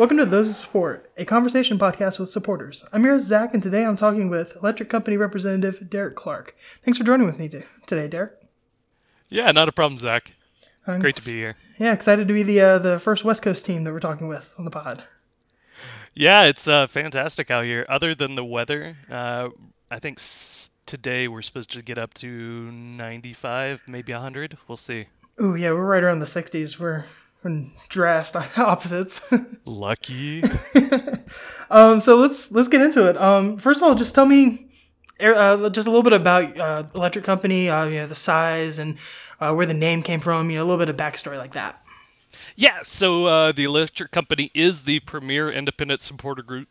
Welcome to Those Who Support, a conversation podcast with supporters. I'm your host, Zach, and today I'm talking with Electric Company representative Derek Clark. Thanks for joining with me today, Derek. Yeah, not a problem, Zach. Great to be here. Yeah, excited to be the uh, the first West Coast team that we're talking with on the pod. Yeah, it's uh, fantastic out here. Other than the weather, uh, I think s- today we're supposed to get up to 95, maybe 100. We'll see. Oh yeah, we're right around the 60s. We're and drastic opposites. Lucky. um, so let's let's get into it. Um, first of all, just tell me uh, just a little bit about uh, Electric Company, uh, you know, the size and uh, where the name came from. You know, a little bit of backstory like that. Yeah, so uh, the Electric Company is the premier independent supporter group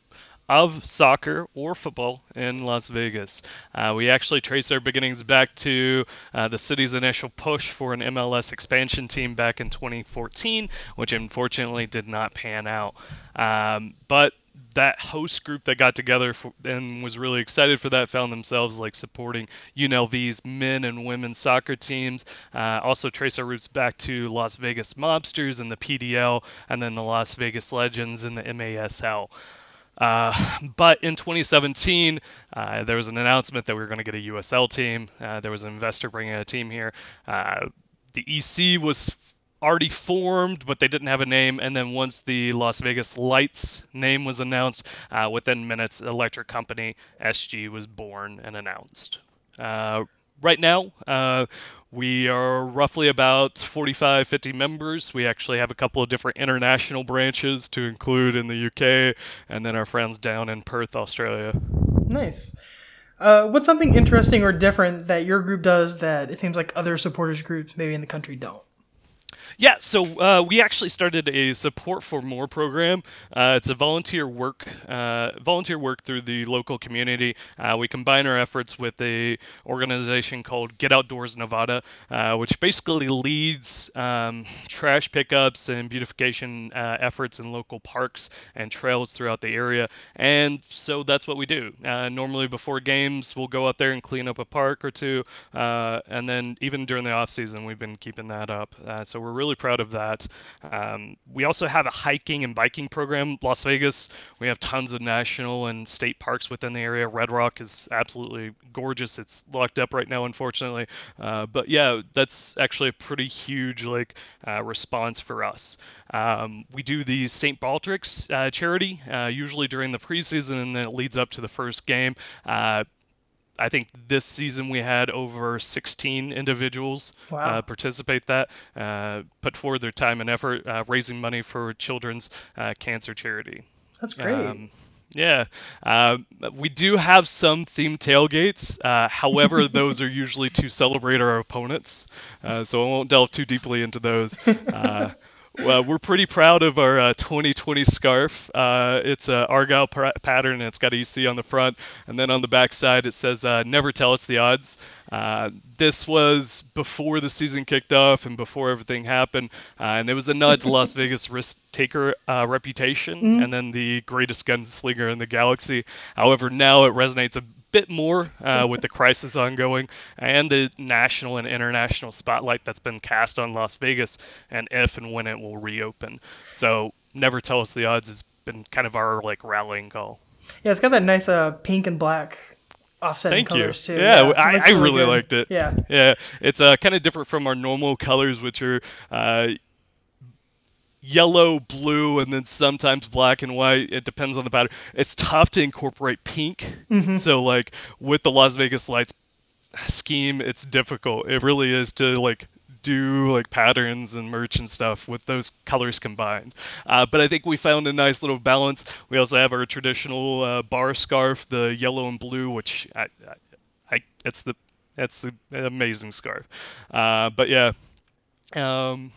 of soccer or football in Las Vegas. Uh, we actually trace our beginnings back to uh, the city's initial push for an MLS expansion team back in 2014, which unfortunately did not pan out. Um, but that host group that got together for, and was really excited for that found themselves like supporting UNLV's men and women's soccer teams. Uh, also trace our roots back to Las Vegas Mobsters and the PDL, and then the Las Vegas Legends and the MASL. Uh, but in 2017, uh, there was an announcement that we were going to get a USL team. Uh, there was an investor bringing a team here. Uh, the EC was already formed, but they didn't have a name. And then once the Las Vegas Lights name was announced, uh, within minutes, Electric Company SG was born and announced. Uh, right now, we are roughly about 45, 50 members. We actually have a couple of different international branches to include in the UK, and then our friends down in Perth, Australia. Nice. Uh, what's something interesting or different that your group does that it seems like other supporters groups maybe in the country don't? Yeah, so uh, we actually started a support for more program. Uh, it's a volunteer work, uh, volunteer work through the local community. Uh, we combine our efforts with a organization called Get Outdoors Nevada, uh, which basically leads um, trash pickups and beautification uh, efforts in local parks and trails throughout the area. And so that's what we do. normally before games, we'll go out there and clean up a park or two, and then even during the off season, we've been keeping that up. so we're really really proud of that. Um, we also have a hiking and biking program. Las Vegas, we have tons of national and state parks within the area. Red Rock is absolutely gorgeous. It's locked up right now, unfortunately. Uh, but yeah, that's actually a pretty huge like uh, response for us. Um, we do the St. Baldrick's uh, charity uh, usually during the preseason, and then it leads up to the first game. Uh, I think this season we had over 16 individuals uh, wow. uh, participate that uh, put forward their time and effort uh, raising money for children's uh, cancer charity. That's great. Um, yeah, uh, we do have some themed tailgates. however, those are usually to celebrate our opponents, so I won't delve too deeply into those. Well, we're pretty proud of our uh, 2020 scarf. Uh, it's a Argyle pr- pattern, and it's got EC on the front, and then on the back side it says uh, "Never tell us the odds." Uh, this was before the season kicked off and before everything happened, uh, and it was a nod to Las Vegas risk taker uh, reputation, mm-hmm. and then the greatest gunslinger in the galaxy. However, now it resonates a bit more uh, with the crisis ongoing and the national and international spotlight that's been cast on Las Vegas and if and when it will reopen. So never tell us the odds has been kind of our like rallying call. Yeah, it's got that nice uh, pink and black offsetting Thank colors you. too. Yeah, yeah I, I, really, liked it. Yeah, yeah, it's uh, kind of different from our normal colors, which are uh, yellow, blue, and then sometimes black and white. It depends on the pattern. It's tough to incorporate pink. Mm-hmm. So like with the Las Vegas lights scheme, it's difficult. It really is to like do like patterns and merch and stuff with those colors combined. Uh, but I think we found a nice little balance. We also have our traditional uh, bar scarf, the yellow and blue, which I, I, I it's the it's the amazing scarf. Uh, but yeah. Um,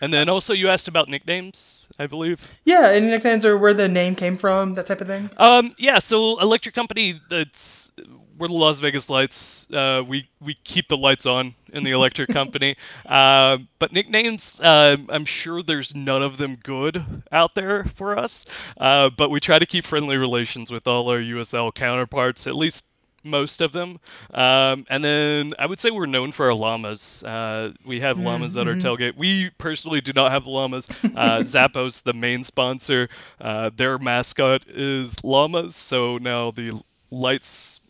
and then also you asked about nicknames, I believe. Yeah, any nicknames or where the name came from, that type of thing. Um, yeah. So Electric Company, that's we're the Las Vegas Lights. Uh, we we keep the lights on in the Electric Company. Uh, but nicknames, uh, I'm sure there's none of them good out there for us. Uh, but we try to keep friendly relations with all our USL counterparts, at least most of them. Um, and then I would say we're known for our llamas. Uh, we have llamas at our Mm-hmm. tailgate. We personally do not have llamas. Uh, Zappos, the main sponsor, uh, their mascot is llamas. So now the lights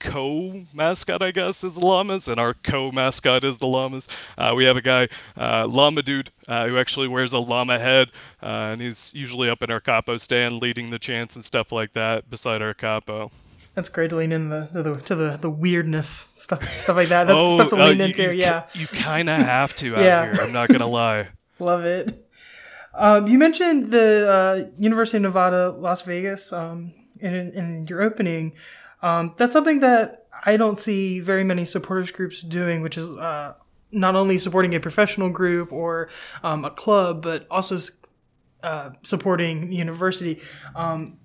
co mascot, I guess, is the llamas, and our co mascot is the llamas. Uh, we have a guy, uh, Llama Dude, uh, who actually wears a llama head, uh, and he's usually up in our capo stand leading the chants and stuff like that beside our capo. That's great to lean in the to the to the, the weirdness stuff stuff like that. That's oh, stuff to uh, lean you- into. you, yeah, You kind of have to out Yeah. here. I'm not gonna lie. love it. Um, you mentioned the uh, University of Nevada, Las Vegas, um, in in your opening. Um, that's something that I don't see very many supporters groups doing, which is uh, not only supporting a professional group or um, a club, but also uh, supporting the university. Um,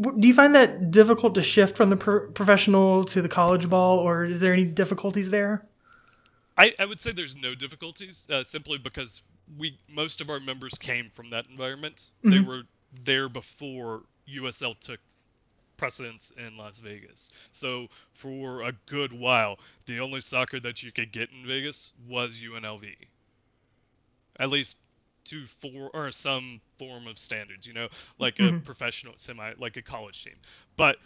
do you find that difficult to shift from the pro- professional to the college ball, or is there any difficulties there? I, I would say there's no difficulties, uh, simply because we most of our members came from that environment. They were there before USL took precedence in Las Vegas. So for a good while, the only soccer that you could get in Vegas was UNLV. At least to for or some form of standards, you know, like a professional semi like a college team. But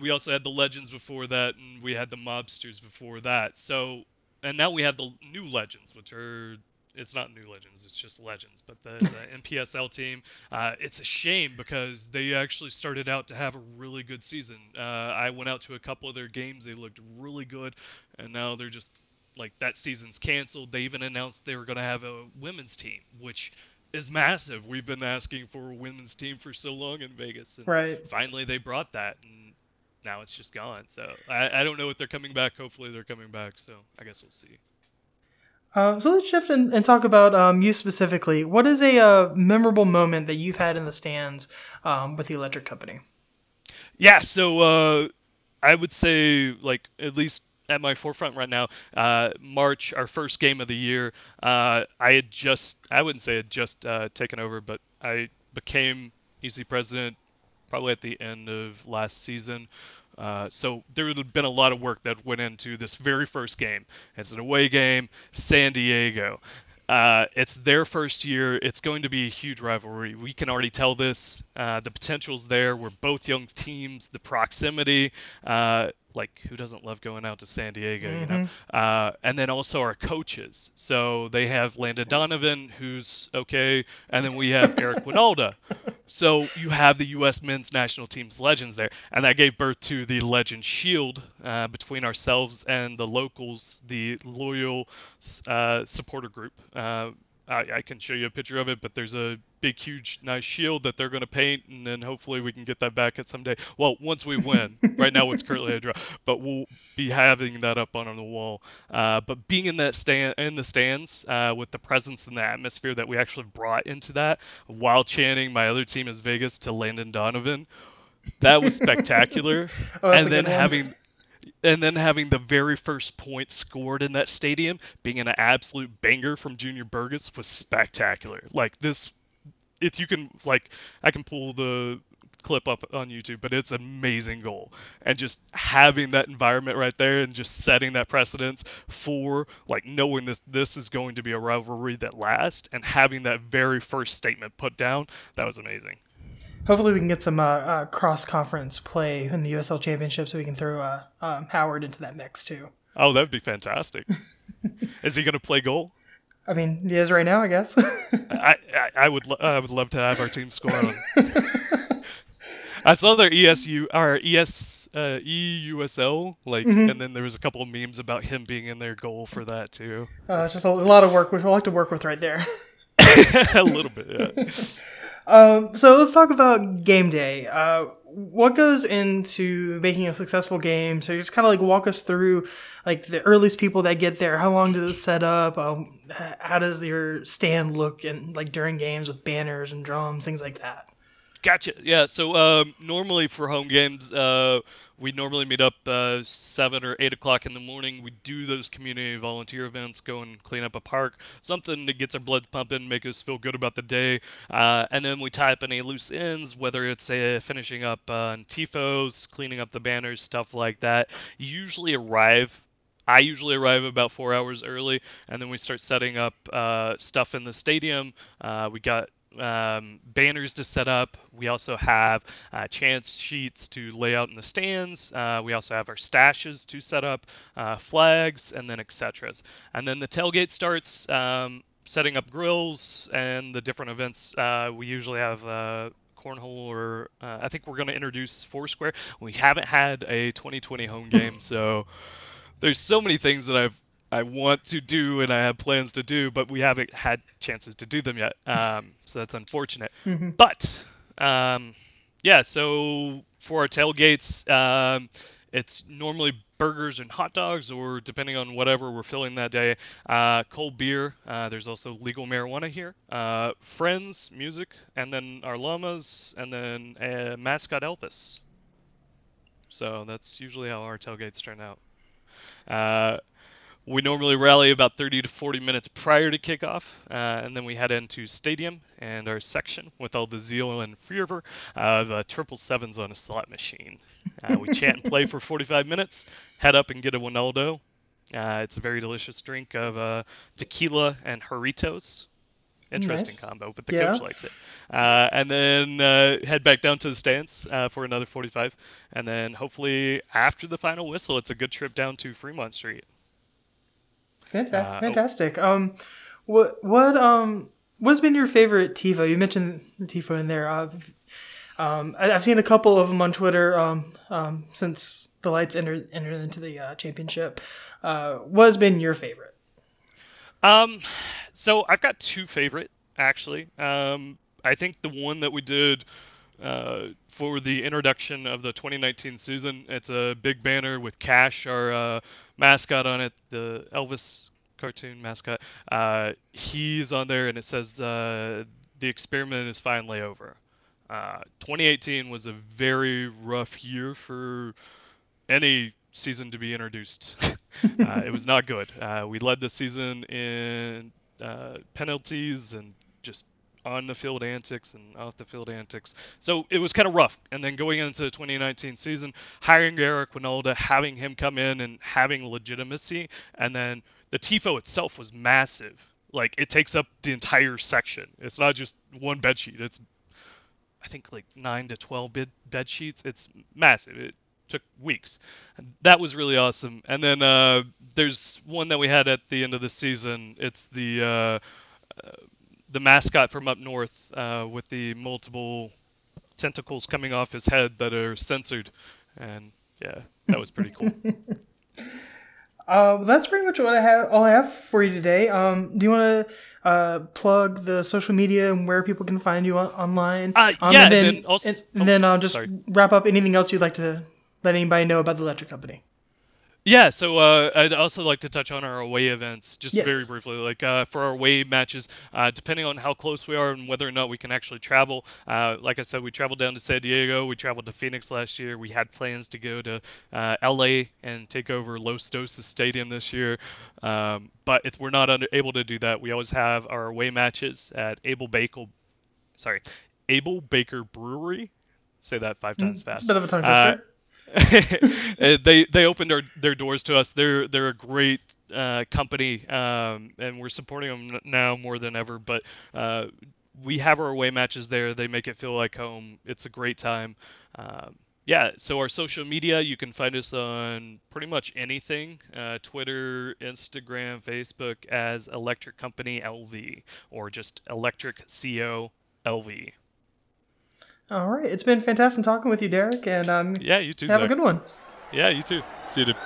we also had the legends before that and we had the mobsters before that. So and now we have the new legends, which are it's not new legends, it's just legends. But the uh, NPSL team, uh, it's a shame because they actually started out to have a really good season. Uh, I went out to a couple of their games; they looked really good, and now they're just like that season's canceled. They even announced they were going to have a women's team, which is massive. We've been asking for a women's team for so long in Vegas, and Right. finally they brought that, and now it's just gone. So I, I don't know if they're coming back. Hopefully they're coming back. So I guess we'll see. Uh, so let's shift and, and talk about um, you specifically. What is a uh, memorable moment that you've had in the stands um, with the electric company? Yeah, so uh, I would say like at least at my forefront right now, uh, March, our first game of the year. Uh, I had just I wouldn't say had just uh, taken over, but I became EC president probably at the end of last season. Uh, so there had been a lot of work that went into this very first game. It's an away game, San Diego. Uh, it's their first year. It's going to be a huge rivalry. We can already tell this. Uh, the potential's there. We're both young teams. The proximity, like who doesn't love going out to San Diego, you know? Uh, and then also our coaches. So they have Landon Donovan, who's okay, and then we have Eric Wynalda. So you have the U.S. men's national team's legends there, and that gave birth to the Legend Shield uh, between ourselves and the locals, the loyal uh, supporter group. I, I can show you a picture of it, but there's a big, huge, nice shield that they're going to paint, and then hopefully we can get that back at some day. Well, once we win. right now it's currently a draw, but we'll be having that up on, on the wall. Uh, but being in that stand, in the stands, uh, with the presence and the atmosphere that we actually brought into that, while chanting "My other team is Vegas" to Landon Donovan, that was spectacular. Oh, and then having and then having the very first point scored in that stadium being an absolute banger from Junior Burgess was spectacular. Like this if you can like I can pull the clip up on YouTube, but it's an amazing goal. And just having that environment right there and just setting that precedence for like knowing this this is going to be a rivalry that lasts and having that very first statement put down, that was amazing. Hopefully, we can get some uh, uh, cross conference play in the USL Championship so we can throw uh, um, Howard into that mix too. Oh, that'd be fantastic. is he going to play goal? I mean, he is right now, I guess. I, I, I would lo- I would love to have our team score on. I saw their ESU or ES uh, EUSL like, and then there was a couple of memes about him being in their goal for that too. uh, it's just a lot of work, which we'll have to work with right there. a little bit, yeah. Um, so let's talk about game day. Uh, what goes into making a successful game? So just kind of like walk us through like the earliest people that get there. How long does it set up? Um, how does your stand look and like during games with banners and drums, things like that? Gotcha. Yeah. So um, normally for home games, uh, we normally meet up uh, seven or eight o'clock in the morning. We do those community volunteer events, go and clean up a park, something that gets our blood pumping, make us feel good about the day, uh, and then we tie up any loose ends, whether it's uh, finishing up on tifos, cleaning up the banners, stuff like that. Usually arrive I usually arrive about four hours early, and then we start setting up uh, stuff in the stadium. Uh, we got um, banners to set up. We also have uh, chance sheets to lay out in the stands. Uh, we also have our stashes to set up, uh, flags, and then etc. And then the tailgate starts. Um, setting up grills and the different events. Uh, we usually have uh, cornhole or uh, I think we're going to introduce Foursquare. We haven't had a 2020 home game, so there's so many things that I've I want to do and I have plans to do, but we haven't had chances to do them yet. Um, so that's unfortunate. Mm-hmm. But um, yeah, so for our tailgates, um, it's normally burgers and hot dogs, or depending on whatever we're filling that day, uh, cold beer. Uh, there's also legal marijuana here. Uh, friends, music, and then our llamas, and then a mascot Elvis. So that's usually how our tailgates turn out. Uh, we normally rally about 30 to 40 minutes prior to kickoff, uh, and then we head into stadium and our section with all the zeal and fervor of uh, triple sevens on a slot machine. Uh, we chant and play for 45 minutes, head up and get a Winaldo. Uh, it's a very delicious drink of uh, tequila and Jarritos. Interesting nice. combo, but the yeah. coach likes it. Uh, and then head back down to the stands for another 45, and then hopefully after the final whistle, it's a good trip down to Fremont Street. Fantastic. Uh, Fantastic. Um, what what um what's been your favorite tifo? You mentioned the tifo in there. Uh, um, I, have seen a couple of them on Twitter. Um, um, since the lights entered entered into the uh, championship, uh, what has been your favorite? Um, so I've got two favorite actually. Um, I think the one that we did uh, for the introduction of the 2019 season. It's a big banner with Cash, our uh, mascot, on it, the Elvis cartoon mascot. Uh, he's on there, and it says uh, the experiment is finally over. Uh, 2018 was a very rough year for any season to be introduced. Uh, it was not good. we led the season in penalties and just on the field antics and off the field antics. So it was kind of rough. And then going into the 2019 season, hiring Eric Wynalda, having him come in and having legitimacy, and then the tifo itself was massive. Like it takes up the entire section. It's not just one bed sheet. It's I think like nine to 12 bed bed sheets. It's massive. It took weeks. That was really awesome. And then uh, there's one that we had at the end of the season. It's the uh, uh, the mascot from up north uh, with the multiple tentacles coming off his head that are censored, and yeah, that was pretty cool. uh, that's pretty much what I have. All I have for you today. Um, do you want to uh, plug the social media and where people can find you on- online? Uh, um, yeah, and then, and then, also, and, and oh, then I'll just sorry. wrap up. Anything else you'd like to let anybody know about the electric company? Yeah, so uh, I'd also like to touch on our away events just yes. very briefly. Like uh, for our away matches, uh, depending on how close we are and whether or not we can actually travel. Uh, like I said, we traveled down to San Diego. We traveled to Phoenix last year. We had plans to go to uh, LA and take over Los Doses Stadium this year. Um, but if we're not under, able to do that, we always have our away matches at Abel Baker. Sorry, Able Baker Brewery. Say that five times fast. It's a bit of a tongue twister they they opened their, their doors to us. They're they're a great uh, company, um, and we're supporting them now more than ever. But uh, we have our away matches there. They make it feel like home. It's a great time. Um, yeah, so our social media, you can find us on pretty much anything uh, Twitter, Instagram, Facebook as Electric Company LV or just Electric CO LV. All right. It's been fantastic talking with you, Derek. And um, yeah, you too. Have Zach. a good one. Yeah, you too. See you, dude.